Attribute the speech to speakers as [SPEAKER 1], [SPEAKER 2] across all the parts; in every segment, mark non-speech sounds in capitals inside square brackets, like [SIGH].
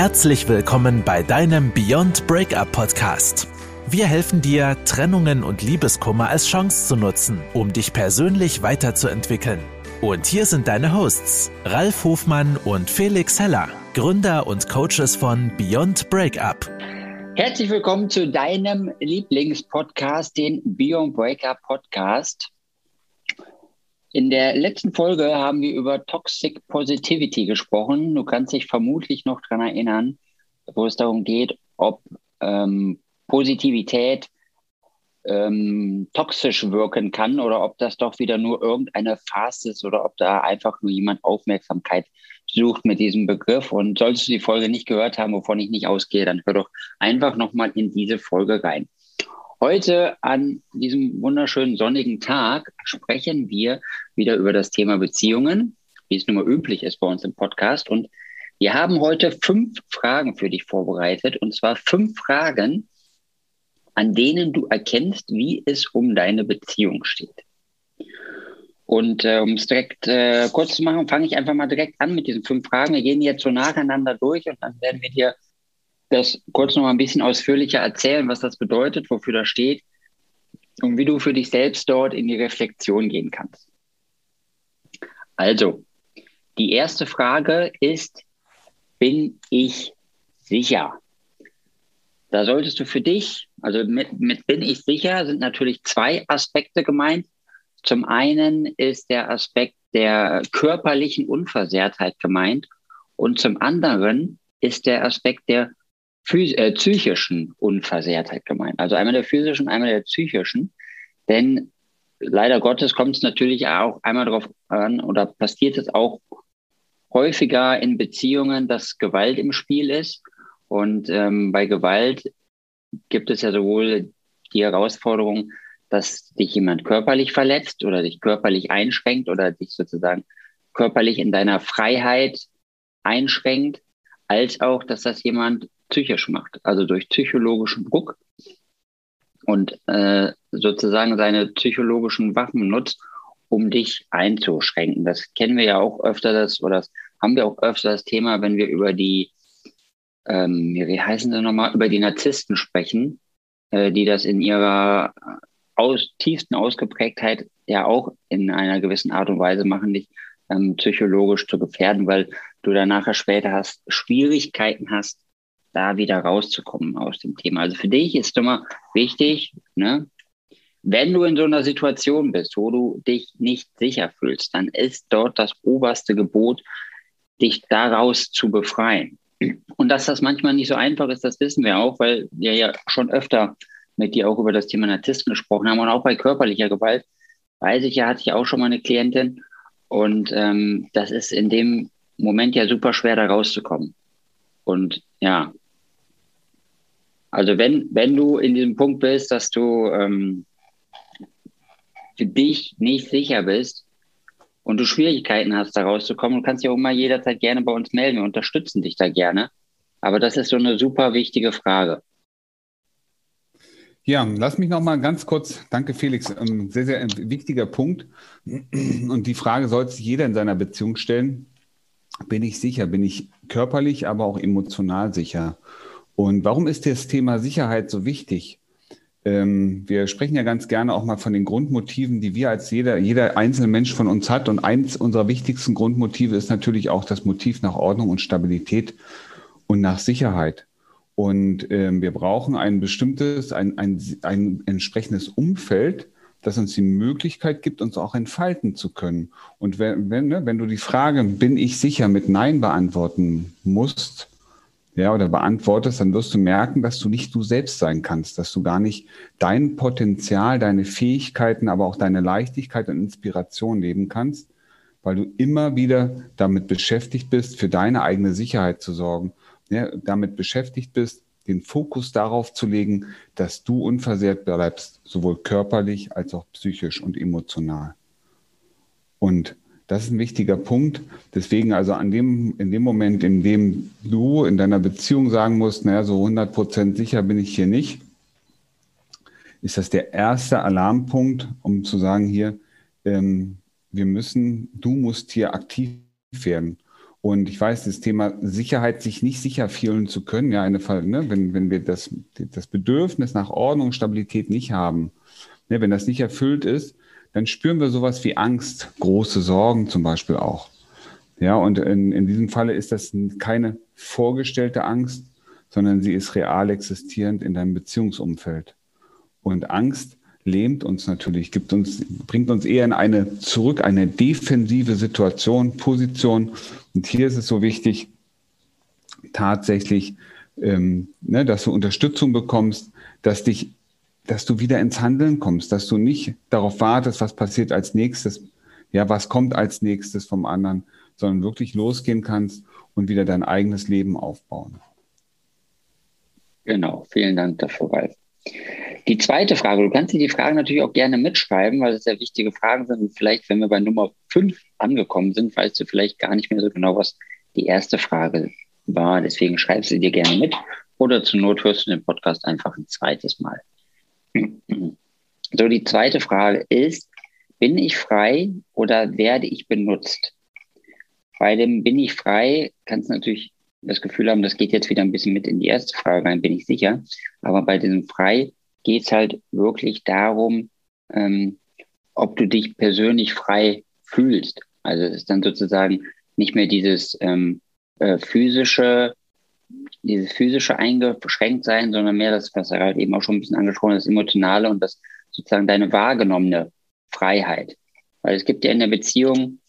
[SPEAKER 1] Herzlich willkommen bei deinem Beyond Breakup Podcast. Wir helfen dir, Trennungen und Liebeskummer als Chance zu nutzen, um dich persönlich weiterzuentwickeln. Und hier sind deine Hosts, Ralf Hofmann und Felix Heller, Gründer und Coaches von Beyond Breakup.
[SPEAKER 2] Herzlich willkommen zu deinem Lieblingspodcast, den Beyond Breakup Podcast. In der letzten Folge haben wir über Toxic Positivity gesprochen. Du kannst dich vermutlich noch daran erinnern, wo es darum geht, ob ähm, Positivität ähm, toxisch wirken kann oder ob das doch wieder nur irgendeine Farce ist oder ob da einfach nur jemand Aufmerksamkeit sucht mit diesem Begriff. Und solltest du die Folge nicht gehört haben, wovon ich nicht ausgehe, dann hör doch einfach nochmal in diese Folge rein. Heute an diesem wunderschönen sonnigen Tag sprechen wir wieder über das Thema Beziehungen, wie es nun mal üblich ist bei uns im Podcast. Und wir haben heute fünf Fragen für dich vorbereitet. Und zwar fünf Fragen, an denen du erkennst, wie es um deine Beziehung steht. Und äh, um es direkt äh, kurz zu machen, fange ich einfach mal direkt an mit diesen fünf Fragen. Wir gehen jetzt so nacheinander durch und dann werden wir dir das kurz noch mal ein bisschen ausführlicher erzählen, was das bedeutet, wofür das steht und wie du für dich selbst dort in die Reflexion gehen kannst. Also, die erste Frage ist, bin ich sicher? Da solltest du für dich, also mit, mit bin ich sicher, sind natürlich zwei Aspekte gemeint. Zum einen ist der Aspekt der körperlichen Unversehrtheit gemeint und zum anderen ist der Aspekt der äh, psychischen Unversehrtheit gemeint. Also einmal der physischen, einmal der psychischen. Denn leider Gottes kommt es natürlich auch einmal darauf an oder passiert es auch häufiger in Beziehungen, dass Gewalt im Spiel ist. Und ähm, bei Gewalt gibt es ja sowohl die Herausforderung, dass dich jemand körperlich verletzt oder dich körperlich einschränkt oder dich sozusagen körperlich in deiner Freiheit einschränkt, als auch, dass das jemand psychisch macht, also durch psychologischen Druck und äh, sozusagen seine psychologischen Waffen nutzt, um dich einzuschränken. Das kennen wir ja auch öfter, das oder das haben wir auch öfter das Thema, wenn wir über die, ähm, wie heißen sie nochmal, über die Narzissten sprechen, äh, die das in ihrer aus, tiefsten Ausgeprägtheit ja auch in einer gewissen Art und Weise machen, dich ähm, psychologisch zu gefährden, weil du dann nachher später hast, Schwierigkeiten hast, da wieder rauszukommen aus dem Thema. Also für dich ist immer wichtig, ne, wenn du in so einer Situation bist, wo du dich nicht sicher fühlst, dann ist dort das oberste Gebot, dich daraus zu befreien. Und dass das manchmal nicht so einfach ist, das wissen wir auch, weil wir ja schon öfter mit dir auch über das Thema Narzissten gesprochen haben und auch bei körperlicher Gewalt. Weiß ich ja, hatte ich auch schon mal eine Klientin und ähm, das ist in dem Moment ja super schwer, da rauszukommen. Und ja, also wenn, wenn du in diesem Punkt bist, dass du ähm, für dich nicht sicher bist und du Schwierigkeiten hast, da rauszukommen, du kannst dich auch immer jederzeit gerne bei uns melden. Wir unterstützen dich da gerne. Aber das ist so eine super wichtige Frage.
[SPEAKER 3] Ja, lass mich noch mal ganz kurz, danke Felix, ein sehr, sehr wichtiger Punkt. Und die Frage sollte sich jeder in seiner Beziehung stellen. Bin ich sicher? Bin ich körperlich, aber auch emotional sicher? Und warum ist das Thema Sicherheit so wichtig? Ähm, wir sprechen ja ganz gerne auch mal von den Grundmotiven, die wir als jeder, jeder einzelne Mensch von uns hat. Und eins unserer wichtigsten Grundmotive ist natürlich auch das Motiv nach Ordnung und Stabilität und nach Sicherheit. Und ähm, wir brauchen ein bestimmtes, ein, ein, ein entsprechendes Umfeld, das uns die Möglichkeit gibt, uns auch entfalten zu können. Und wenn, wenn, ne, wenn du die Frage, bin ich sicher, mit Nein beantworten musst, ja, oder beantwortest, dann wirst du merken, dass du nicht du selbst sein kannst, dass du gar nicht dein Potenzial, deine Fähigkeiten, aber auch deine Leichtigkeit und Inspiration leben kannst, weil du immer wieder damit beschäftigt bist, für deine eigene Sicherheit zu sorgen, ja, damit beschäftigt bist, den Fokus darauf zu legen, dass du unversehrt bleibst, sowohl körperlich als auch psychisch und emotional. Und das ist ein wichtiger Punkt. Deswegen also an dem, in dem Moment, in dem du in deiner Beziehung sagen musst, naja, so 100 Prozent sicher bin ich hier nicht, ist das der erste Alarmpunkt, um zu sagen hier, ähm, wir müssen, du musst hier aktiv werden. Und ich weiß, das Thema Sicherheit, sich nicht sicher fühlen zu können, ja, eine Fall, ne, wenn, wenn wir das, das Bedürfnis nach Ordnung, Stabilität nicht haben, ne, wenn das nicht erfüllt ist, dann spüren wir sowas wie Angst, große Sorgen zum Beispiel auch. Ja, und in, in diesem Falle ist das keine vorgestellte Angst, sondern sie ist real existierend in deinem Beziehungsumfeld. Und Angst lähmt uns natürlich, gibt uns, bringt uns eher in eine zurück, eine defensive Situation, Position. Und hier ist es so wichtig, tatsächlich, ähm, ne, dass du Unterstützung bekommst, dass dich, dass du wieder ins Handeln kommst, dass du nicht darauf wartest, was passiert als nächstes, ja, was kommt als nächstes vom anderen, sondern wirklich losgehen kannst und wieder dein eigenes Leben aufbauen.
[SPEAKER 2] Genau, vielen Dank dafür, Ralf. Die zweite Frage, du kannst dir die Fragen natürlich auch gerne mitschreiben, weil es sehr wichtige Fragen sind. Und vielleicht, wenn wir bei Nummer 5 angekommen sind, weißt du vielleicht gar nicht mehr so genau, was die erste Frage war. Deswegen schreib sie dir gerne mit oder zur Not hörst du den Podcast einfach ein zweites Mal. [LAUGHS] So, die zweite Frage ist, bin ich frei oder werde ich benutzt? Bei dem bin ich frei, kannst du natürlich das Gefühl haben, das geht jetzt wieder ein bisschen mit in die erste Frage rein, bin ich sicher. Aber bei diesem frei geht es halt wirklich darum, ähm, ob du dich persönlich frei fühlst. Also es ist dann sozusagen nicht mehr dieses ähm, äh, physische, dieses physische eingeschränkt sein, sondern mehr das, was er halt eben auch schon ein bisschen angesprochen hat, das Emotionale und das sozusagen deine wahrgenommene Freiheit. Weil es gibt ja in der Beziehung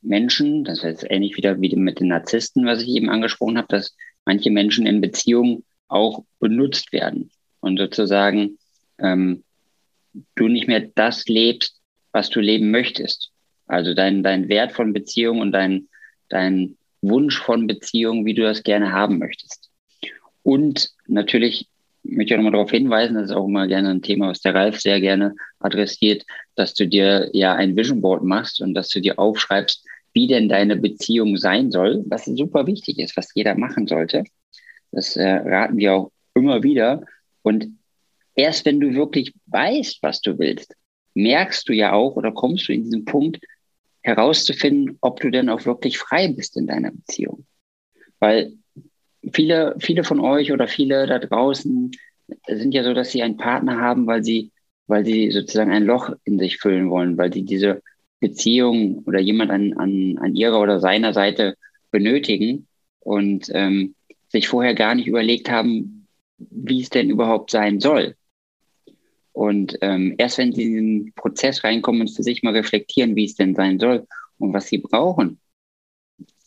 [SPEAKER 2] Menschen, das ist ähnlich wieder wie mit den Narzissten, was ich eben angesprochen habe, dass manche Menschen in Beziehungen auch benutzt werden und sozusagen ähm, du nicht mehr das lebst, was du leben möchtest. Also dein, dein Wert von Beziehung und dein, dein Wunsch von Beziehung, wie du das gerne haben möchtest. Und natürlich möchte ich auch nochmal darauf hinweisen, das ist auch immer gerne ein Thema, was der Ralf sehr gerne adressiert, dass du dir ja ein Vision Board machst und dass du dir aufschreibst, wie denn deine Beziehung sein soll, was super wichtig ist, was jeder machen sollte. Das äh, raten wir auch immer wieder, und erst wenn du wirklich weißt, was du willst, merkst du ja auch oder kommst du in diesen Punkt herauszufinden, ob du denn auch wirklich frei bist in deiner Beziehung. Weil viele, viele von euch oder viele da draußen sind ja so, dass sie einen Partner haben, weil sie, weil sie sozusagen ein Loch in sich füllen wollen, weil sie diese Beziehung oder jemand an, an, an ihrer oder seiner Seite benötigen und ähm, sich vorher gar nicht überlegt haben, wie es denn überhaupt sein soll. Und ähm, erst wenn sie in den Prozess reinkommen und für sich mal reflektieren, wie es denn sein soll und was sie brauchen,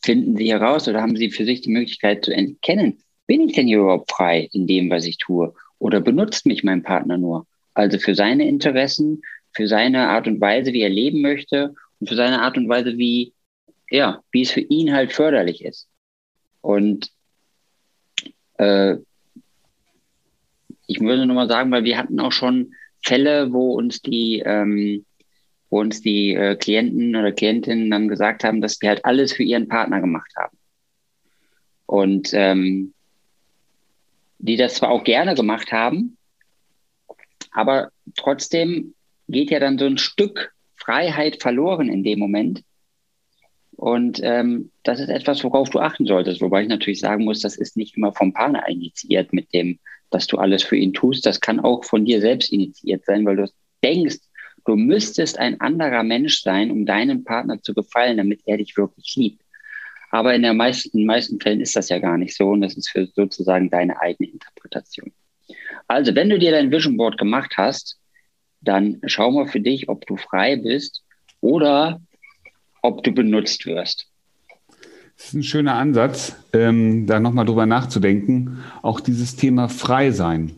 [SPEAKER 2] finden sie heraus oder haben sie für sich die Möglichkeit zu erkennen, bin ich denn hier überhaupt frei in dem, was ich tue? Oder benutzt mich mein Partner nur? Also für seine Interessen, für seine Art und Weise, wie er leben möchte und für seine Art und Weise, wie, ja, wie es für ihn halt förderlich ist. Und äh, ich würde nur mal sagen, weil wir hatten auch schon Fälle, wo uns die, ähm, wo uns die äh, Klienten oder Klientinnen dann gesagt haben, dass wir halt alles für ihren Partner gemacht haben. Und ähm, die das zwar auch gerne gemacht haben, aber trotzdem geht ja dann so ein Stück Freiheit verloren in dem Moment. Und ähm, das ist etwas, worauf du achten solltest. Wobei ich natürlich sagen muss, das ist nicht immer vom Partner initiiert mit dem, dass du alles für ihn tust. Das kann auch von dir selbst initiiert sein, weil du denkst, du müsstest ein anderer Mensch sein, um deinem Partner zu gefallen, damit er dich wirklich liebt. Aber in, der meisten, den meisten Fällen ist das ja gar nicht so und das ist für sozusagen deine eigene Interpretation. Also, wenn du dir dein Vision Board gemacht hast, dann schau mal für dich, ob du frei bist oder ob du benutzt wirst.
[SPEAKER 3] Das ist ein schöner Ansatz, ähm, da nochmal drüber nachzudenken. Auch dieses Thema frei sein.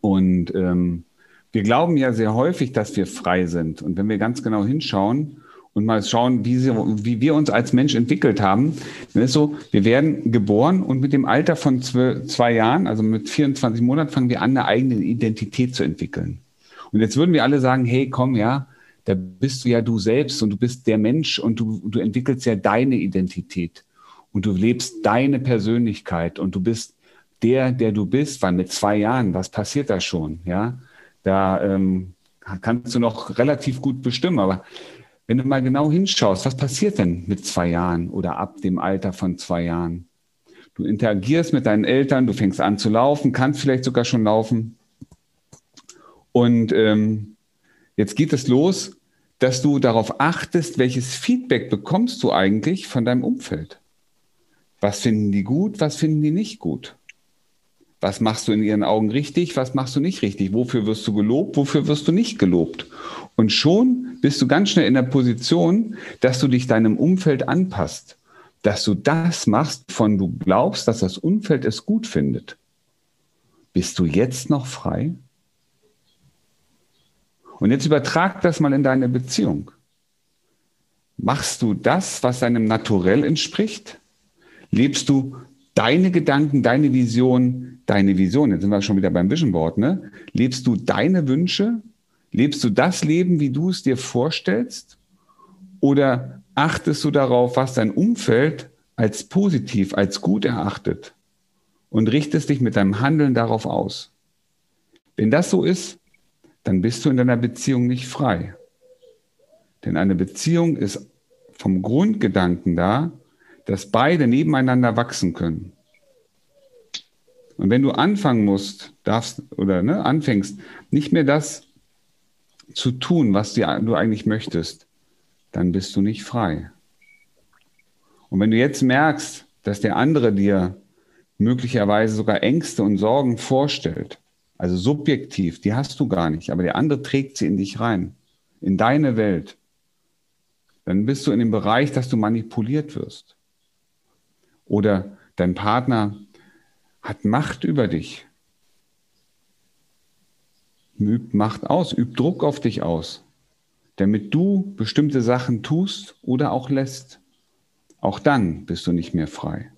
[SPEAKER 3] Und ähm, wir glauben ja sehr häufig, dass wir frei sind. Und wenn wir ganz genau hinschauen und mal schauen, wie, sie, wie wir uns als Mensch entwickelt haben, dann ist so, wir werden geboren und mit dem Alter von zwei, zwei Jahren, also mit 24 Monaten, fangen wir an, eine eigene Identität zu entwickeln. Und jetzt würden wir alle sagen, hey, komm, ja, da bist du ja du selbst und du bist der Mensch und du, du entwickelst ja deine Identität und du lebst deine Persönlichkeit und du bist der, der du bist, weil mit zwei Jahren, was passiert da schon? Ja, da ähm, kannst du noch relativ gut bestimmen, aber wenn du mal genau hinschaust, was passiert denn mit zwei Jahren oder ab dem Alter von zwei Jahren? Du interagierst mit deinen Eltern, du fängst an zu laufen, kannst vielleicht sogar schon laufen. Und ähm, jetzt geht es los, dass du darauf achtest, welches Feedback bekommst du eigentlich von deinem Umfeld. Was finden die gut, was finden die nicht gut? Was machst du in ihren Augen richtig, was machst du nicht richtig? Wofür wirst du gelobt, wofür wirst du nicht gelobt? Und schon bist du ganz schnell in der Position, dass du dich deinem Umfeld anpasst, dass du das machst, von du glaubst, dass das Umfeld es gut findet. Bist du jetzt noch frei? Und jetzt übertrag das mal in deine Beziehung. Machst du das, was deinem Naturell entspricht? Lebst du deine Gedanken, deine Vision, deine Vision, jetzt sind wir schon wieder beim Vision Board, ne? Lebst du deine Wünsche? Lebst du das Leben, wie du es dir vorstellst? Oder achtest du darauf, was dein Umfeld als positiv, als gut erachtet und richtest dich mit deinem Handeln darauf aus? Wenn das so ist, dann bist du in deiner Beziehung nicht frei. Denn eine Beziehung ist vom Grundgedanken da, dass beide nebeneinander wachsen können. Und wenn du anfangen musst, darfst oder ne, anfängst, nicht mehr das zu tun, was du eigentlich möchtest, dann bist du nicht frei. Und wenn du jetzt merkst, dass der andere dir möglicherweise sogar Ängste und Sorgen vorstellt, also subjektiv, die hast du gar nicht, aber der andere trägt sie in dich rein, in deine Welt. Dann bist du in dem Bereich, dass du manipuliert wirst. Oder dein Partner hat Macht über dich. Übt Macht aus, übt Druck auf dich aus, damit du bestimmte Sachen tust oder auch lässt. Auch dann bist du nicht mehr frei.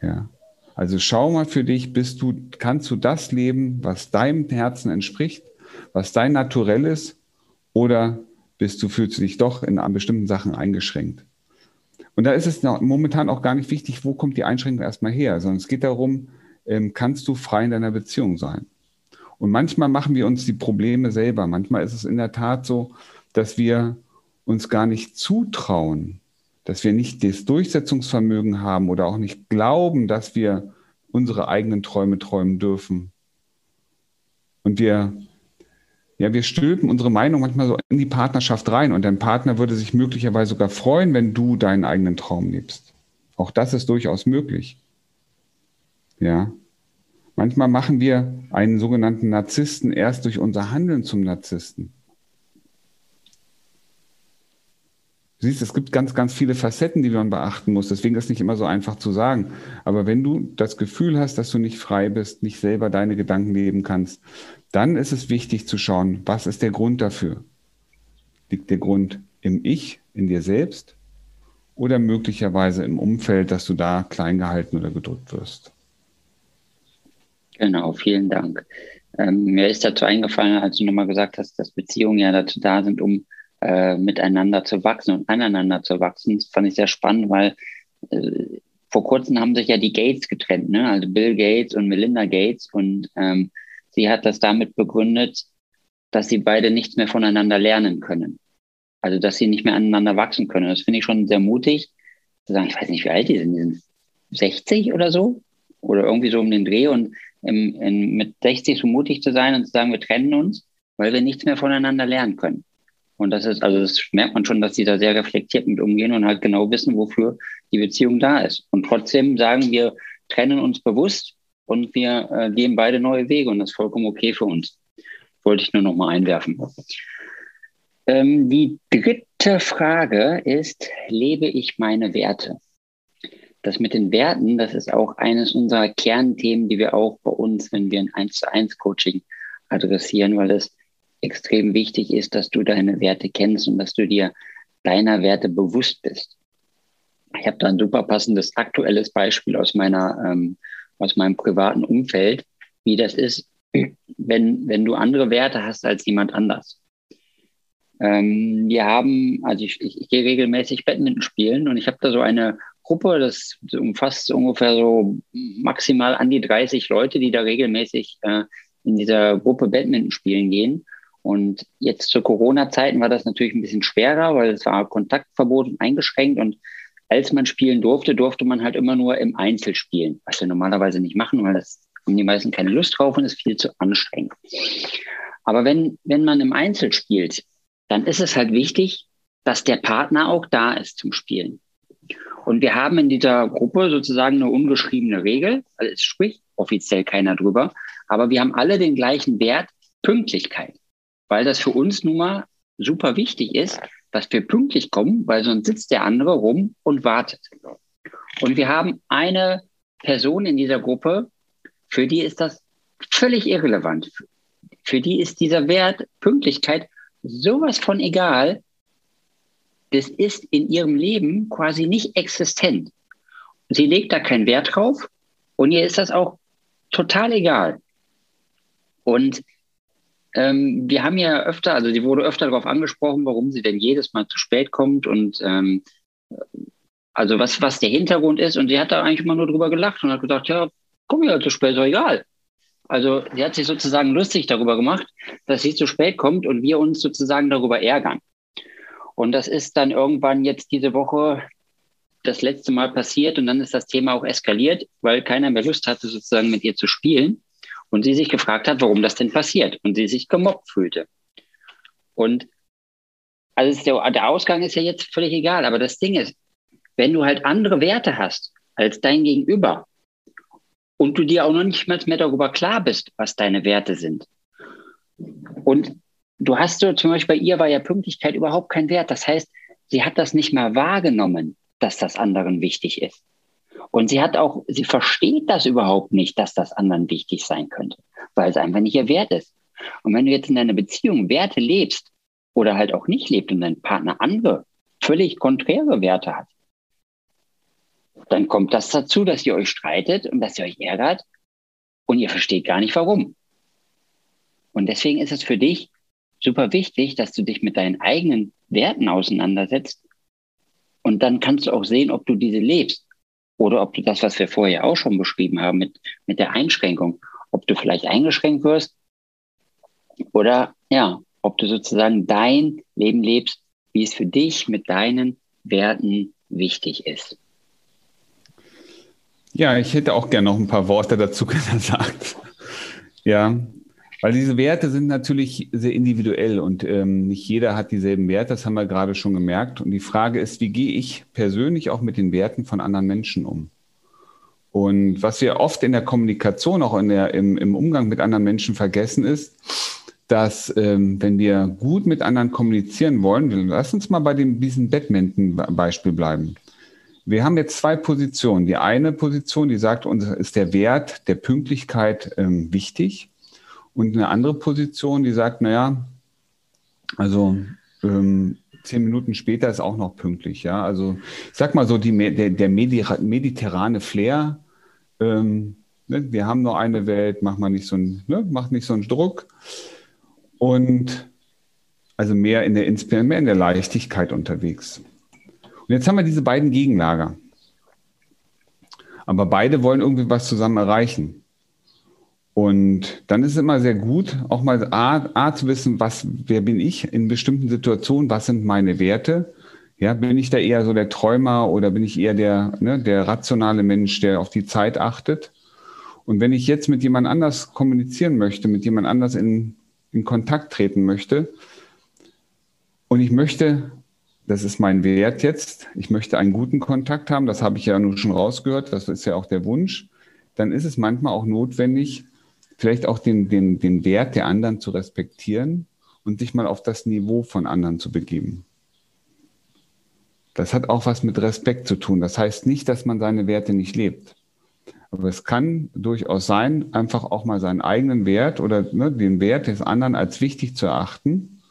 [SPEAKER 3] Ja. Also schau mal für dich, bist du, kannst du das leben, was deinem Herzen entspricht, was dein Naturell ist, oder bist du, fühlst du dich doch in bestimmten Sachen eingeschränkt? Und da ist es momentan auch gar nicht wichtig, wo kommt die Einschränkung erstmal her, sondern es geht darum, ähm, kannst du frei in deiner Beziehung sein? Und manchmal machen wir uns die Probleme selber. Manchmal ist es in der Tat so, dass wir uns gar nicht zutrauen, dass wir nicht das Durchsetzungsvermögen haben oder auch nicht glauben, dass wir unsere eigenen Träume träumen dürfen. Und wir, ja, wir stülpen unsere Meinung manchmal so in die Partnerschaft rein und dein Partner würde sich möglicherweise sogar freuen, wenn du deinen eigenen Traum lebst. Auch das ist durchaus möglich. Ja. Manchmal machen wir einen sogenannten Narzissten erst durch unser Handeln zum Narzissten. Siehst, es gibt ganz, ganz viele Facetten, die man beachten muss. Deswegen ist es nicht immer so einfach zu sagen. Aber wenn du das Gefühl hast, dass du nicht frei bist, nicht selber deine Gedanken leben kannst, dann ist es wichtig zu schauen, was ist der Grund dafür? Liegt der Grund im Ich, in dir selbst oder möglicherweise im Umfeld, dass du da klein gehalten oder gedrückt wirst?
[SPEAKER 2] Genau, vielen Dank. Ähm, mir ist dazu eingefallen, als du nochmal gesagt hast, dass Beziehungen ja dazu da sind, um äh, miteinander zu wachsen und aneinander zu wachsen. Das fand ich sehr spannend, weil äh, vor kurzem haben sich ja die Gates getrennt, ne? also Bill Gates und Melinda Gates. Und ähm, sie hat das damit begründet, dass sie beide nichts mehr voneinander lernen können. Also dass sie nicht mehr aneinander wachsen können. Das finde ich schon sehr mutig zu sagen, ich weiß nicht, wie alt die sind, die sind 60 oder so oder irgendwie so um den Dreh und im, in, mit 60 so mutig zu sein und zu sagen, wir trennen uns, weil wir nichts mehr voneinander lernen können. Und das ist, also das merkt man schon, dass die da sehr reflektiert mit umgehen und halt genau wissen, wofür die Beziehung da ist. Und trotzdem sagen wir, trennen uns bewusst und wir äh, gehen beide neue Wege und das ist vollkommen okay für uns. Wollte ich nur noch mal einwerfen. Ähm, die dritte Frage ist, lebe ich meine Werte? Das mit den Werten, das ist auch eines unserer Kernthemen, die wir auch bei uns, wenn wir ein 1 zu 1 Coaching adressieren, weil das extrem wichtig ist, dass du deine Werte kennst und dass du dir deiner Werte bewusst bist. Ich habe da ein super passendes aktuelles Beispiel aus meiner ähm, aus meinem privaten Umfeld, wie das ist, wenn wenn du andere Werte hast als jemand anders. Ähm, wir haben, also ich, ich, ich gehe regelmäßig Badminton spielen und ich habe da so eine Gruppe, das umfasst ungefähr so maximal an die 30 Leute, die da regelmäßig äh, in dieser Gruppe Badminton spielen gehen. Und jetzt zu Corona-Zeiten war das natürlich ein bisschen schwerer, weil es war Kontaktverbot und eingeschränkt. Und als man spielen durfte, durfte man halt immer nur im Einzel spielen, was wir normalerweise nicht machen, weil das haben die meisten keine Lust drauf und ist viel zu anstrengend. Aber wenn, wenn man im Einzel spielt, dann ist es halt wichtig, dass der Partner auch da ist zum Spielen. Und wir haben in dieser Gruppe sozusagen eine ungeschriebene Regel, also es spricht offiziell keiner drüber, aber wir haben alle den gleichen Wert, Pünktlichkeit weil das für uns nun mal super wichtig ist, dass wir pünktlich kommen, weil sonst sitzt der andere rum und wartet. Und wir haben eine Person in dieser Gruppe, für die ist das völlig irrelevant. Für die ist dieser Wert Pünktlichkeit sowas von egal. Das ist in ihrem Leben quasi nicht existent. Sie legt da keinen Wert drauf und ihr ist das auch total egal. Und ähm, wir haben ja öfter, also sie wurde öfter darauf angesprochen, warum sie denn jedes Mal zu spät kommt und ähm, also was, was der Hintergrund ist. Und sie hat da eigentlich immer nur drüber gelacht und hat gesagt, ja, komm ja zu spät, ist doch egal. Also sie hat sich sozusagen lustig darüber gemacht, dass sie zu spät kommt und wir uns sozusagen darüber ärgern. Und das ist dann irgendwann jetzt diese Woche das letzte Mal passiert und dann ist das Thema auch eskaliert, weil keiner mehr Lust hatte, sozusagen mit ihr zu spielen. Und sie sich gefragt hat, warum das denn passiert und sie sich gemobbt fühlte. Und also der, der Ausgang ist ja jetzt völlig egal, aber das Ding ist, wenn du halt andere Werte hast als dein Gegenüber und du dir auch noch nicht mehr darüber klar bist, was deine Werte sind. Und du hast so, zum Beispiel bei ihr war ja Pünktlichkeit überhaupt kein Wert. Das heißt, sie hat das nicht mal wahrgenommen, dass das anderen wichtig ist. Und sie hat auch, sie versteht das überhaupt nicht, dass das anderen wichtig sein könnte, weil es einfach nicht ihr Wert ist. Und wenn du jetzt in deiner Beziehung Werte lebst oder halt auch nicht lebst und dein Partner andere, völlig konträre Werte hat, dann kommt das dazu, dass ihr euch streitet und dass ihr euch ärgert und ihr versteht gar nicht warum. Und deswegen ist es für dich super wichtig, dass du dich mit deinen eigenen Werten auseinandersetzt und dann kannst du auch sehen, ob du diese lebst. Oder ob du das, was wir vorher auch schon beschrieben haben mit, mit der Einschränkung, ob du vielleicht eingeschränkt wirst oder ja, ob du sozusagen dein Leben lebst, wie es für dich mit deinen Werten wichtig ist.
[SPEAKER 3] Ja, ich hätte auch gerne noch ein paar Worte dazu [LAUGHS] gesagt. Ja, weil diese Werte sind natürlich sehr individuell und ähm, nicht jeder hat dieselben Werte, das haben wir gerade schon gemerkt. Und die Frage ist, wie gehe ich persönlich auch mit den Werten von anderen Menschen um? Und was wir oft in der Kommunikation, auch in der, im, im Umgang mit anderen Menschen vergessen ist, dass ähm, wenn wir gut mit anderen kommunizieren wollen, lass uns mal bei dem, diesem Badminton-Beispiel bleiben. Wir haben jetzt zwei Positionen. Die eine Position, die sagt, uns ist der Wert der Pünktlichkeit ähm, wichtig. Und eine andere Position, die sagt, naja, also ähm, zehn Minuten später ist auch noch pünktlich. Ja, also ich sag mal so, die, der, der mediterrane Flair, ähm, ne, wir haben nur eine Welt, macht man nicht so ein, ne, macht nicht so einen Druck. Und also mehr in der, mehr in der Leichtigkeit unterwegs. Und jetzt haben wir diese beiden Gegenlager. Aber beide wollen irgendwie was zusammen erreichen. Und dann ist es immer sehr gut, auch mal A, A zu wissen, was, wer bin ich in bestimmten Situationen, was sind meine Werte? Ja, bin ich da eher so der Träumer oder bin ich eher der, ne, der rationale Mensch, der auf die Zeit achtet? Und wenn ich jetzt mit jemand anders kommunizieren möchte, mit jemand anders in, in Kontakt treten möchte und ich möchte, das ist mein Wert jetzt, ich möchte einen guten Kontakt haben, das habe ich ja nun schon rausgehört, das ist ja auch der Wunsch, dann ist es manchmal auch notwendig, vielleicht auch den, den, den Wert der anderen zu respektieren und sich mal auf das Niveau von anderen zu begeben. Das hat auch was mit Respekt zu tun. Das heißt nicht, dass man seine Werte nicht lebt. Aber es kann durchaus sein, einfach auch mal seinen eigenen Wert oder ne, den Wert des anderen als wichtig zu erachten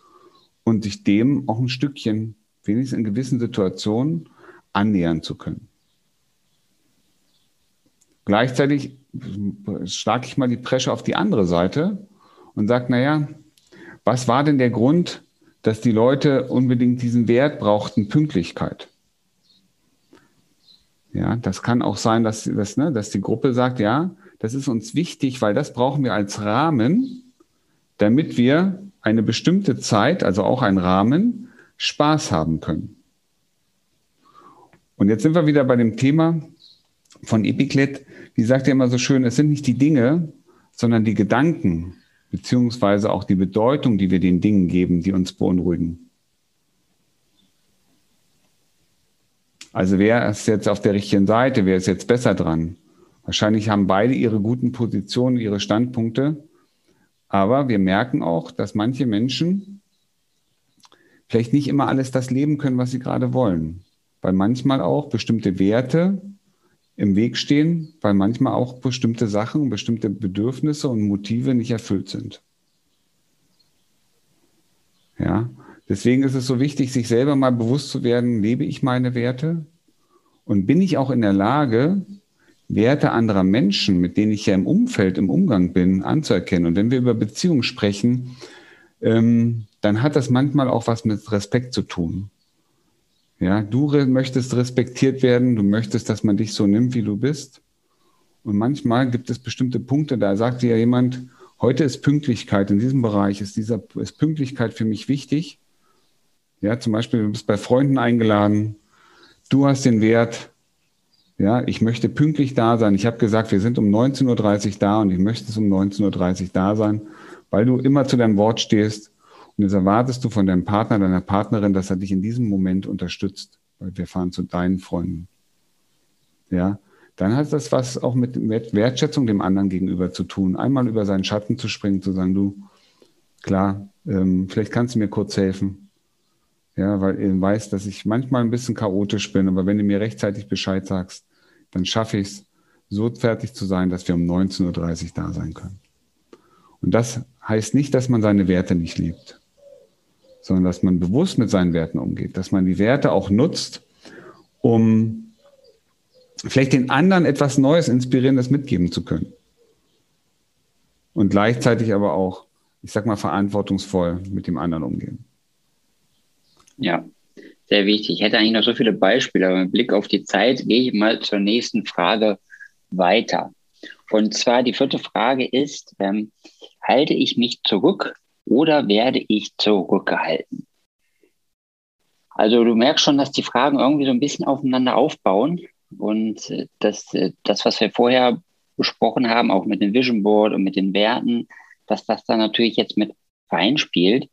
[SPEAKER 3] und sich dem auch ein Stückchen, wenigstens in gewissen Situationen, annähern zu können. Gleichzeitig schlage ich mal die Presche auf die andere Seite und sage, naja, was war denn der Grund, dass die Leute unbedingt diesen Wert brauchten, Pünktlichkeit? Ja, das kann auch sein, dass, dass, ne, dass die Gruppe sagt, ja, das ist uns wichtig, weil das brauchen wir als Rahmen, damit wir eine bestimmte Zeit, also auch ein Rahmen, Spaß haben können. Und jetzt sind wir wieder bei dem Thema von Epiklet. Wie sagt er immer so schön, es sind nicht die Dinge, sondern die Gedanken, beziehungsweise auch die Bedeutung, die wir den Dingen geben, die uns beunruhigen. Also wer ist jetzt auf der richtigen Seite? Wer ist jetzt besser dran? Wahrscheinlich haben beide ihre guten Positionen, ihre Standpunkte. Aber wir merken auch, dass manche Menschen vielleicht nicht immer alles das leben können, was sie gerade wollen. Weil manchmal auch bestimmte Werte im Weg stehen, weil manchmal auch bestimmte Sachen, bestimmte Bedürfnisse und Motive nicht erfüllt sind. Ja, deswegen ist es so wichtig, sich selber mal bewusst zu werden, lebe ich meine Werte und bin ich auch in der Lage, Werte anderer Menschen, mit denen ich ja im Umfeld, im Umgang bin, anzuerkennen. Und wenn wir über Beziehungen sprechen, ähm, dann hat das manchmal auch was mit Respekt zu tun. Ja, du möchtest respektiert werden, du möchtest, dass man dich so nimmt, wie du bist. Und manchmal gibt es bestimmte Punkte, da sagt dir jemand, heute ist Pünktlichkeit in diesem Bereich, ist, dieser, ist Pünktlichkeit für mich wichtig. Ja, zum Beispiel, du bist bei Freunden eingeladen, du hast den Wert, ja, ich möchte pünktlich da sein. Ich habe gesagt, wir sind um 19.30 Uhr da und ich möchte es um 19.30 Uhr da sein, weil du immer zu deinem Wort stehst. Und jetzt erwartest du von deinem Partner, deiner Partnerin, dass er dich in diesem Moment unterstützt, weil wir fahren zu deinen Freunden. Ja, dann hat das was auch mit Wertschätzung dem anderen gegenüber zu tun. Einmal über seinen Schatten zu springen, zu sagen, du, klar, ähm, vielleicht kannst du mir kurz helfen. Ja, weil ihr weiß, dass ich manchmal ein bisschen chaotisch bin, aber wenn du mir rechtzeitig Bescheid sagst, dann schaffe ich es, so fertig zu sein, dass wir um 19.30 Uhr da sein können. Und das heißt nicht, dass man seine Werte nicht liebt, sondern dass man bewusst mit seinen Werten umgeht, dass man die Werte auch nutzt, um vielleicht den anderen etwas Neues, Inspirierendes mitgeben zu können. Und gleichzeitig aber auch, ich sag mal, verantwortungsvoll mit dem anderen umgehen.
[SPEAKER 2] Ja, sehr wichtig. Ich hätte eigentlich noch so viele Beispiele, aber mit Blick auf die Zeit gehe ich mal zur nächsten Frage weiter. Und zwar die vierte Frage ist, ähm, halte ich mich zurück oder werde ich zurückgehalten? Also du merkst schon, dass die Fragen irgendwie so ein bisschen aufeinander aufbauen und äh, das, äh, das, was wir vorher besprochen haben, auch mit dem Vision Board und mit den Werten, dass das da natürlich jetzt mit reinspielt.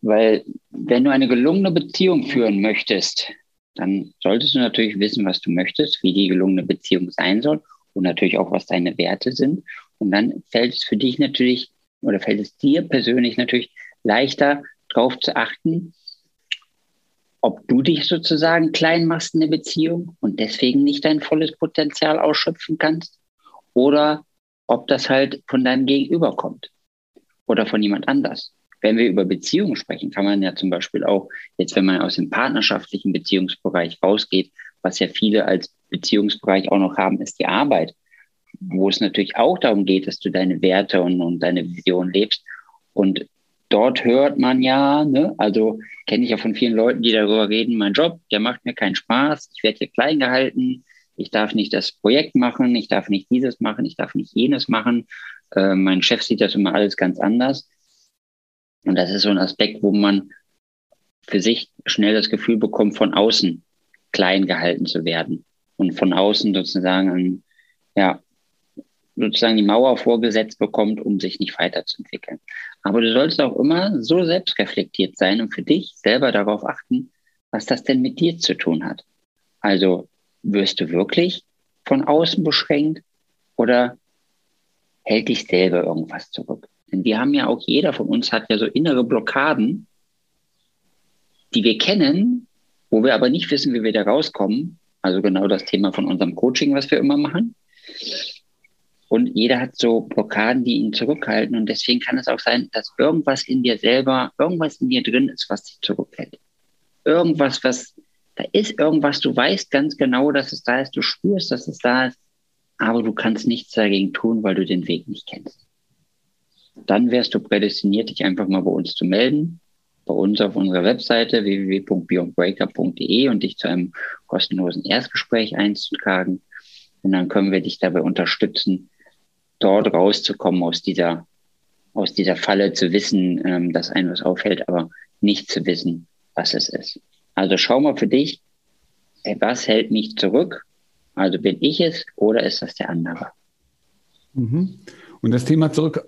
[SPEAKER 2] Weil wenn du eine gelungene Beziehung führen möchtest, dann solltest du natürlich wissen, was du möchtest, wie die gelungene Beziehung sein soll und natürlich auch, was deine Werte sind. Und dann fällt es für dich natürlich oder fällt es dir persönlich natürlich leichter, darauf zu achten, ob du dich sozusagen klein machst in der Beziehung und deswegen nicht dein volles Potenzial ausschöpfen kannst oder ob das halt von deinem Gegenüber kommt oder von jemand anders. Wenn wir über Beziehungen sprechen, kann man ja zum Beispiel auch, jetzt wenn man aus dem partnerschaftlichen Beziehungsbereich rausgeht, was ja viele als Beziehungsbereich auch noch haben, ist die Arbeit, wo es natürlich auch darum geht, dass du deine Werte und, und deine Vision lebst. Und dort hört man ja, ne, also kenne ich ja von vielen Leuten, die darüber reden, mein Job, der macht mir keinen Spaß, ich werde hier klein gehalten, ich darf nicht das Projekt machen, ich darf nicht dieses machen, ich darf nicht jenes machen. Äh, mein Chef sieht das immer alles ganz anders. Und das ist so ein Aspekt, wo man für sich schnell das Gefühl bekommt, von außen klein gehalten zu werden und von außen sozusagen, ja, sozusagen die Mauer vorgesetzt bekommt, um sich nicht weiterzuentwickeln. Aber du solltest auch immer so selbstreflektiert sein und für dich selber darauf achten, was das denn mit dir zu tun hat. Also wirst du wirklich von außen beschränkt oder hält dich selber irgendwas zurück? Denn wir haben ja auch, jeder von uns hat ja so innere Blockaden, die wir kennen, wo wir aber nicht wissen, wie wir da rauskommen. Also genau das Thema von unserem Coaching, was wir immer machen. Und jeder hat so Blockaden, die ihn zurückhalten. Und deswegen kann es auch sein, dass irgendwas in dir selber, irgendwas in dir drin ist, was dich zurückhält. Irgendwas, was, da ist irgendwas, du weißt ganz genau, dass es da ist, du spürst, dass es da ist, aber du kannst nichts dagegen tun, weil du den Weg nicht kennst dann wärst du prädestiniert, dich einfach mal bei uns zu melden, bei uns auf unserer Webseite www.beyondbreaker.de und dich zu einem kostenlosen Erstgespräch einzutragen. Und dann können wir dich dabei unterstützen, dort rauszukommen aus dieser aus dieser Falle zu wissen, ähm, dass einem was aufhält, aber nicht zu wissen, was es ist. Also schau mal für dich, was hält mich zurück? Also bin ich es oder ist das der andere?
[SPEAKER 3] Mhm. Und das Thema zurück.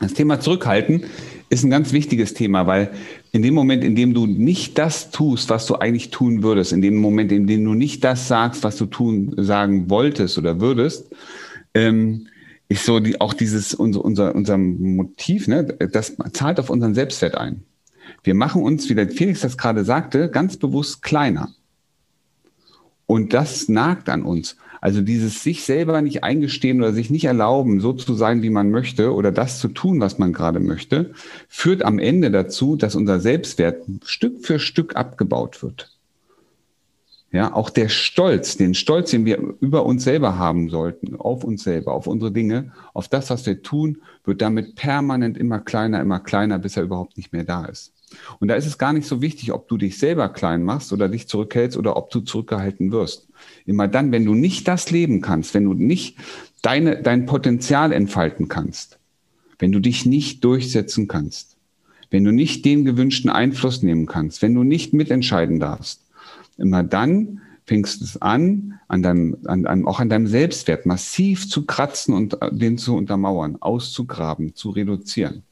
[SPEAKER 3] Das Thema Zurückhalten ist ein ganz wichtiges Thema, weil in dem Moment, in dem du nicht das tust, was du eigentlich tun würdest, in dem Moment, in dem du nicht das sagst, was du tun, sagen wolltest oder würdest, ähm, ist so die, auch dieses, unser, unser, unser Motiv, ne, das zahlt auf unseren Selbstwert ein. Wir machen uns, wie der Felix das gerade sagte, ganz bewusst kleiner. Und das nagt an uns. Also dieses sich selber nicht eingestehen oder sich nicht erlauben, so zu sein, wie man möchte oder das zu tun, was man gerade möchte, führt am Ende dazu, dass unser Selbstwert Stück für Stück abgebaut wird. Ja, auch der Stolz, den Stolz, den wir über uns selber haben sollten, auf uns selber, auf unsere Dinge, auf das, was wir tun, wird damit permanent immer kleiner, immer kleiner, bis er überhaupt nicht mehr da ist. Und da ist es gar nicht so wichtig, ob du dich selber klein machst oder dich zurückhältst oder ob du zurückgehalten wirst. Immer dann, wenn du nicht das leben kannst, wenn du nicht deine, dein Potenzial entfalten kannst, wenn du dich nicht durchsetzen kannst, wenn du nicht den gewünschten Einfluss nehmen kannst, wenn du nicht mitentscheiden darfst, immer dann fängst es an, an deinem, an, an, auch an deinem Selbstwert massiv zu kratzen und äh, den zu untermauern, auszugraben, zu reduzieren.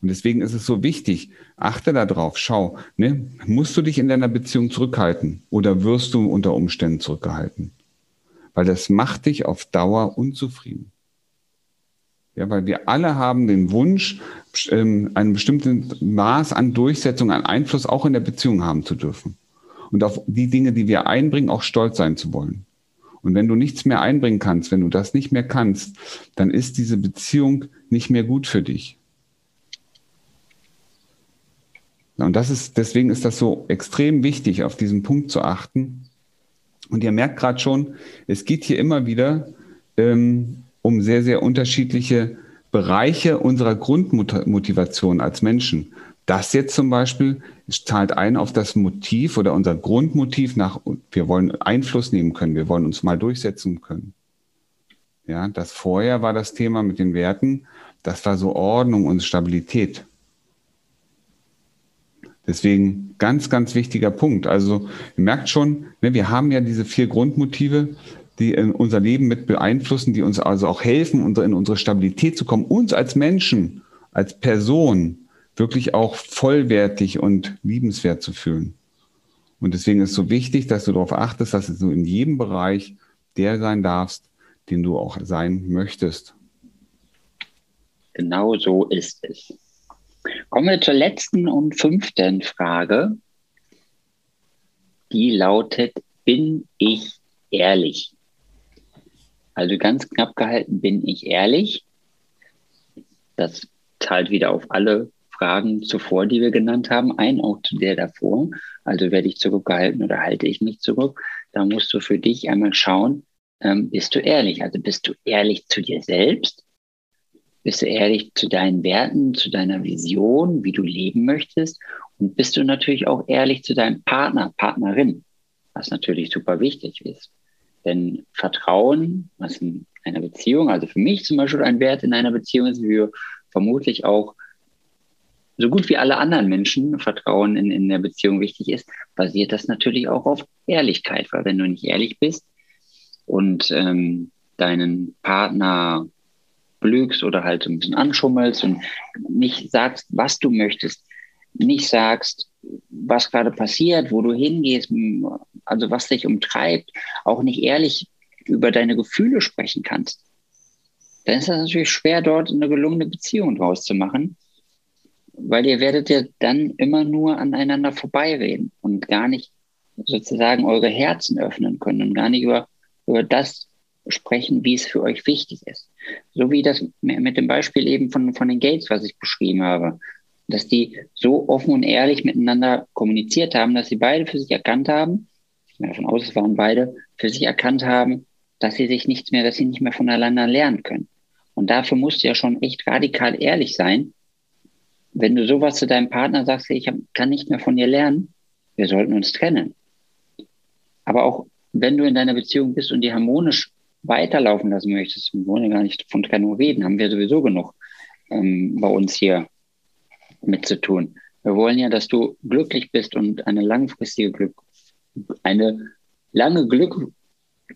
[SPEAKER 3] Und deswegen ist es so wichtig, achte darauf, schau, ne, musst du dich in deiner Beziehung zurückhalten oder wirst du unter Umständen zurückgehalten? Weil das macht dich auf Dauer unzufrieden. Ja, weil wir alle haben den Wunsch, ähm, ein bestimmtes Maß an Durchsetzung, an Einfluss auch in der Beziehung haben zu dürfen und auf die Dinge, die wir einbringen, auch stolz sein zu wollen. Und wenn du nichts mehr einbringen kannst, wenn du das nicht mehr kannst, dann ist diese Beziehung nicht mehr gut für dich. Und das ist, deswegen ist das so extrem wichtig, auf diesen Punkt zu achten. Und ihr merkt gerade schon, es geht hier immer wieder ähm, um sehr, sehr unterschiedliche Bereiche unserer Grundmotivation als Menschen. Das jetzt zum Beispiel zahlt ein auf das Motiv oder unser Grundmotiv nach, wir wollen Einfluss nehmen können, wir wollen uns mal durchsetzen können. Ja, das vorher war das Thema mit den Werten, das war so Ordnung und Stabilität. Deswegen ganz, ganz wichtiger Punkt. Also ihr merkt schon, ne, wir haben ja diese vier Grundmotive, die unser Leben mit beeinflussen, die uns also auch helfen, in unsere Stabilität zu kommen, uns als Menschen, als Person wirklich auch vollwertig und liebenswert zu fühlen. Und deswegen ist es so wichtig, dass du darauf achtest, dass du in jedem Bereich der sein darfst, den du auch sein möchtest.
[SPEAKER 2] Genau so ist es. Kommen wir zur letzten und fünften Frage. Die lautet, bin ich ehrlich? Also ganz knapp gehalten, bin ich ehrlich? Das zahlt wieder auf alle Fragen zuvor, die wir genannt haben, ein, auch zu der davor. Also werde ich zurückgehalten oder halte ich mich zurück? Da musst du für dich einmal schauen, ähm, bist du ehrlich? Also bist du ehrlich zu dir selbst? Bist du ehrlich zu deinen Werten, zu deiner Vision, wie du leben möchtest? Und bist du natürlich auch ehrlich zu deinem Partner, Partnerin, was natürlich super wichtig ist. Denn Vertrauen, was in einer Beziehung, also für mich zum Beispiel ein Wert in einer Beziehung ist, wie vermutlich auch so gut wie alle anderen Menschen Vertrauen in, in der Beziehung wichtig ist, basiert das natürlich auch auf Ehrlichkeit, weil wenn du nicht ehrlich bist und ähm, deinen Partner blügst oder halt ein bisschen anschummelst und nicht sagst, was du möchtest, nicht sagst, was gerade passiert, wo du hingehst, also was dich umtreibt, auch nicht ehrlich über deine Gefühle sprechen kannst, dann ist das natürlich schwer, dort eine gelungene Beziehung draus zu machen weil ihr werdet ja dann immer nur aneinander vorbeireden und gar nicht sozusagen eure Herzen öffnen können und gar nicht über, über das sprechen, wie es für euch wichtig ist. So wie das mit dem Beispiel eben von, von den Gates, was ich beschrieben habe, dass die so offen und ehrlich miteinander kommuniziert haben, dass sie beide für sich erkannt haben, ich gehe davon aus, es waren beide, für sich erkannt haben, dass sie sich nichts mehr, dass sie nicht mehr voneinander lernen können. Und dafür musst du ja schon echt radikal ehrlich sein, wenn du sowas zu deinem Partner sagst, ich kann nicht mehr von dir lernen, wir sollten uns trennen. Aber auch wenn du in deiner Beziehung bist und die harmonisch weiterlaufen lassen möchtest, wir wollen ja gar nicht von Trennung reden, haben wir sowieso genug ähm, bei uns hier mit zu tun. Wir wollen ja, dass du glücklich bist und eine langfristige Glück, eine lange Glück,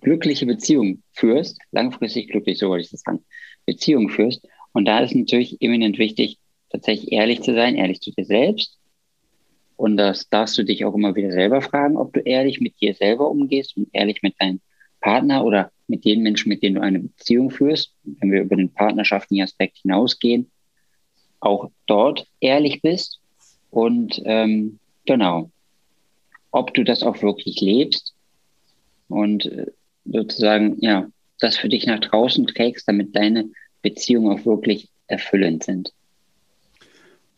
[SPEAKER 2] glückliche Beziehung führst, langfristig glücklich, so wollte ich das sagen, Beziehung führst. Und da ist natürlich eminent wichtig, tatsächlich ehrlich zu sein, ehrlich zu dir selbst. Und das darfst du dich auch immer wieder selber fragen, ob du ehrlich mit dir selber umgehst und ehrlich mit deinem Partner oder mit den Menschen, mit denen du eine Beziehung führst. Wenn wir über den partnerschaftlichen Aspekt hinausgehen, auch dort ehrlich bist. Und ähm, genau, ob du das auch wirklich lebst und äh, sozusagen, ja, das für dich nach draußen trägst, damit deine Beziehungen auch wirklich erfüllend sind.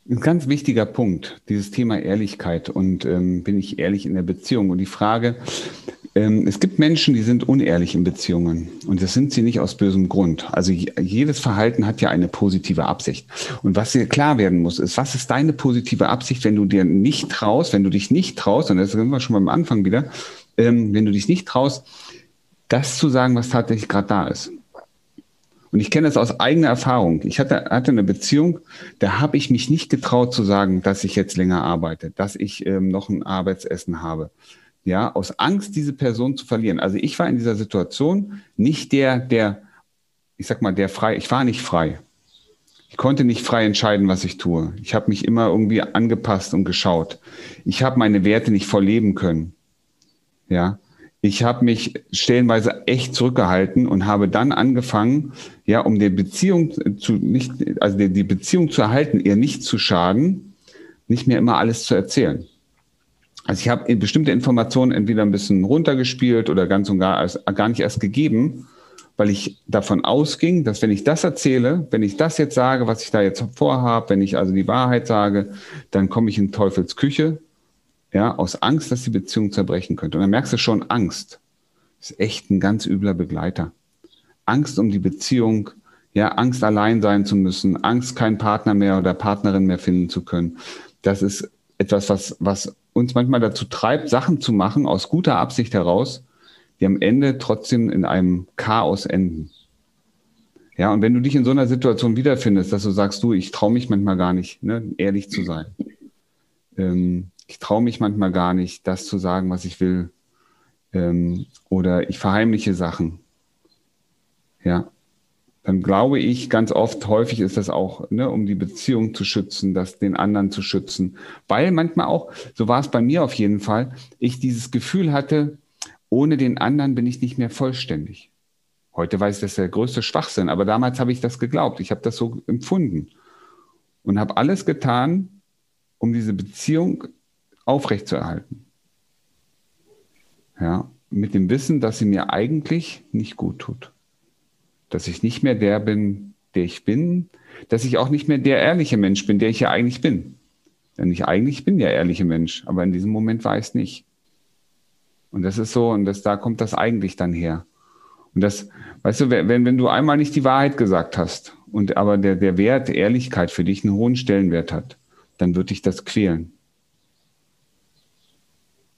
[SPEAKER 3] Ein ganz wichtiger Punkt, dieses Thema Ehrlichkeit und ähm, bin ich ehrlich in der Beziehung. Und die Frage, ähm, es gibt Menschen, die sind unehrlich in Beziehungen und das sind sie nicht aus bösem Grund. Also jedes Verhalten hat ja eine positive Absicht. Und was dir klar werden muss, ist, was ist deine positive Absicht, wenn du dir nicht traust, wenn du dich nicht traust, und das sind wir schon beim Anfang wieder, ähm, wenn du dich nicht traust, das zu sagen, was tatsächlich gerade da ist. Und ich kenne das aus eigener Erfahrung. Ich hatte, hatte eine Beziehung, da habe ich mich nicht getraut zu sagen, dass ich jetzt länger arbeite, dass ich ähm, noch ein Arbeitsessen habe. Ja, aus Angst, diese Person zu verlieren. Also ich war in dieser Situation nicht der, der, ich sag mal, der frei, ich war nicht frei. Ich konnte nicht frei entscheiden, was ich tue. Ich habe mich immer irgendwie angepasst und geschaut. Ich habe meine Werte nicht voll leben können. Ja, ich habe mich stellenweise echt zurückgehalten und habe dann angefangen, ja, um die Beziehung zu nicht, also die, Beziehung zu erhalten, ihr nicht zu schaden, nicht mehr immer alles zu erzählen. Also ich habe bestimmte Informationen entweder ein bisschen runtergespielt oder ganz und gar, gar nicht erst gegeben, weil ich davon ausging, dass wenn ich das erzähle, wenn ich das jetzt sage, was ich da jetzt vorhabe, wenn ich also die Wahrheit sage, dann komme ich in Teufels Küche ja, aus Angst, dass die Beziehung zerbrechen könnte. Und dann merkst du schon, Angst ist echt ein ganz übler Begleiter. Angst um die Beziehung, ja, Angst allein sein zu müssen, Angst keinen Partner mehr oder Partnerin mehr finden zu können. Das ist etwas, was, was uns manchmal dazu treibt, Sachen zu machen aus guter Absicht heraus, die am Ende trotzdem in einem Chaos enden. Ja, und wenn du dich in so einer Situation wiederfindest, dass du sagst, du, ich traue mich manchmal gar nicht, ne, ehrlich zu sein, ähm, ich traue mich manchmal gar nicht, das zu sagen, was ich will. Ähm, oder ich verheimliche Sachen. Ja. Dann glaube ich, ganz oft, häufig ist das auch, ne, um die Beziehung zu schützen, das den anderen zu schützen. Weil manchmal auch, so war es bei mir auf jeden Fall, ich dieses Gefühl hatte, ohne den anderen bin ich nicht mehr vollständig. Heute weiß ich, das ist der größte Schwachsinn, aber damals habe ich das geglaubt. Ich habe das so empfunden und habe alles getan, um diese Beziehung aufrechtzuerhalten. Ja, mit dem Wissen, dass sie mir eigentlich nicht gut tut. Dass ich nicht mehr der bin, der ich bin, dass ich auch nicht mehr der ehrliche Mensch bin, der ich ja eigentlich bin. Denn ich eigentlich bin ja ehrliche Mensch, aber in diesem Moment war ich es nicht. Und das ist so, und das, da kommt das eigentlich dann her. Und das, weißt du, wenn, wenn du einmal nicht die Wahrheit gesagt hast und aber der, der Wert Ehrlichkeit für dich einen hohen Stellenwert hat, dann wird dich das quälen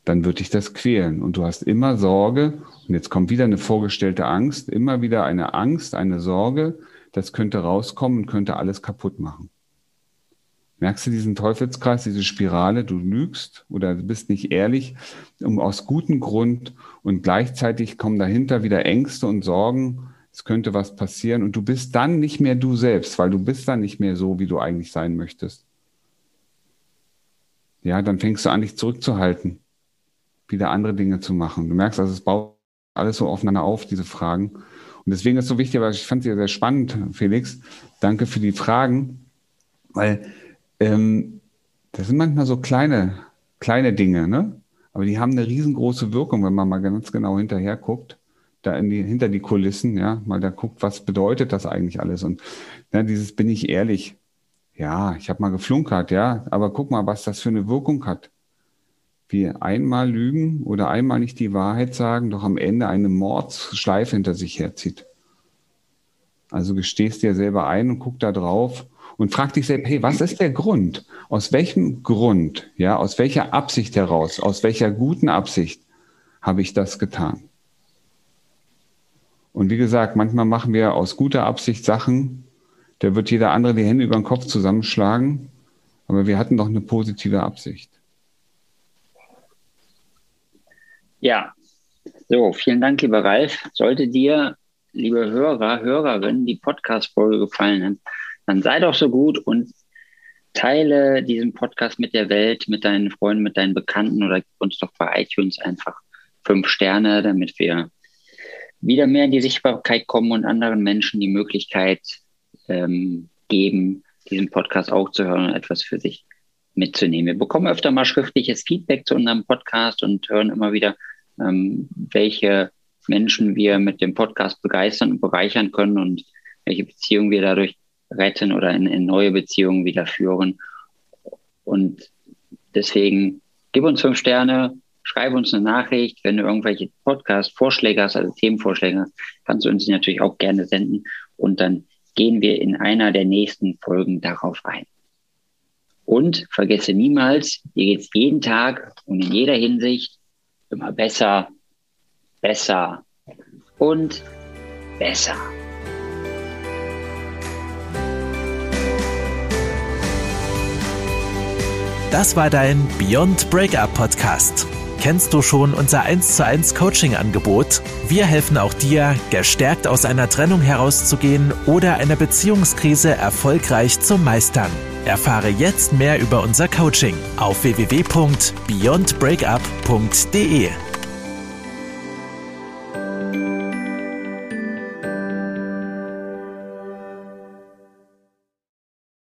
[SPEAKER 3] dann wird dich das quälen. Und du hast immer Sorge, und jetzt kommt wieder eine vorgestellte Angst, immer wieder eine Angst, eine Sorge, das könnte rauskommen und könnte alles kaputt machen. Merkst du diesen Teufelskreis, diese Spirale? Du lügst oder bist nicht ehrlich, um aus gutem Grund und gleichzeitig kommen dahinter wieder Ängste und Sorgen. Es könnte was passieren und du bist dann nicht mehr du selbst, weil du bist dann nicht mehr so, wie du eigentlich sein möchtest. Ja, dann fängst du an, dich zurückzuhalten wieder andere Dinge zu machen. Du merkst also, es baut alles so aufeinander auf, diese Fragen. Und deswegen ist es so wichtig, weil ich fand sie sehr spannend, Felix. Danke für die Fragen, weil ähm, das sind manchmal so kleine, kleine Dinge, ne? Aber die haben eine riesengroße Wirkung, wenn man mal ganz genau hinterher guckt, da in die, hinter die Kulissen, ja, mal da guckt, was bedeutet das eigentlich alles? Und ja, dieses bin ich ehrlich. Ja, ich habe mal geflunkert, ja, aber guck mal, was das für eine Wirkung hat wie einmal lügen oder einmal nicht die Wahrheit sagen, doch am Ende eine Mordsschleife hinter sich herzieht. Also gestehst dir selber ein und guck da drauf und frag dich selbst, hey, was ist der Grund? Aus welchem Grund, ja, aus welcher Absicht heraus, aus welcher guten Absicht habe ich das getan? Und wie gesagt, manchmal machen wir aus guter Absicht Sachen, da wird jeder andere die Hände über den Kopf zusammenschlagen, aber wir hatten doch eine positive Absicht.
[SPEAKER 2] Ja, so, vielen Dank, lieber Ralf. Sollte dir, liebe Hörer, Hörerinnen, die Podcast-Folge gefallen haben, dann sei doch so gut und teile diesen Podcast mit der Welt, mit deinen Freunden, mit deinen Bekannten oder gib uns doch bei iTunes einfach fünf Sterne, damit wir wieder mehr in die Sichtbarkeit kommen und anderen Menschen die Möglichkeit ähm, geben, diesen Podcast auch zu hören und etwas für sich mitzunehmen. Wir bekommen öfter mal schriftliches Feedback zu unserem Podcast und hören immer wieder, ähm, welche Menschen wir mit dem Podcast begeistern und bereichern können und welche Beziehungen wir dadurch retten oder in, in neue Beziehungen wieder führen. Und deswegen gib uns fünf Sterne, schreib uns eine Nachricht. Wenn du irgendwelche Podcast-Vorschläge hast, also Themenvorschläge hast, kannst du uns die natürlich auch gerne senden. Und dann gehen wir in einer der nächsten Folgen darauf ein. Und vergesse niemals, dir geht es jeden Tag und in jeder Hinsicht immer besser, besser und besser.
[SPEAKER 1] Das war dein Beyond Breakup Podcast. Kennst du schon unser 1 zu 1 Coaching Angebot? Wir helfen auch dir, gestärkt aus einer Trennung herauszugehen oder eine Beziehungskrise erfolgreich zu meistern. Erfahre jetzt mehr über unser Coaching auf www.beyondbreakup.de.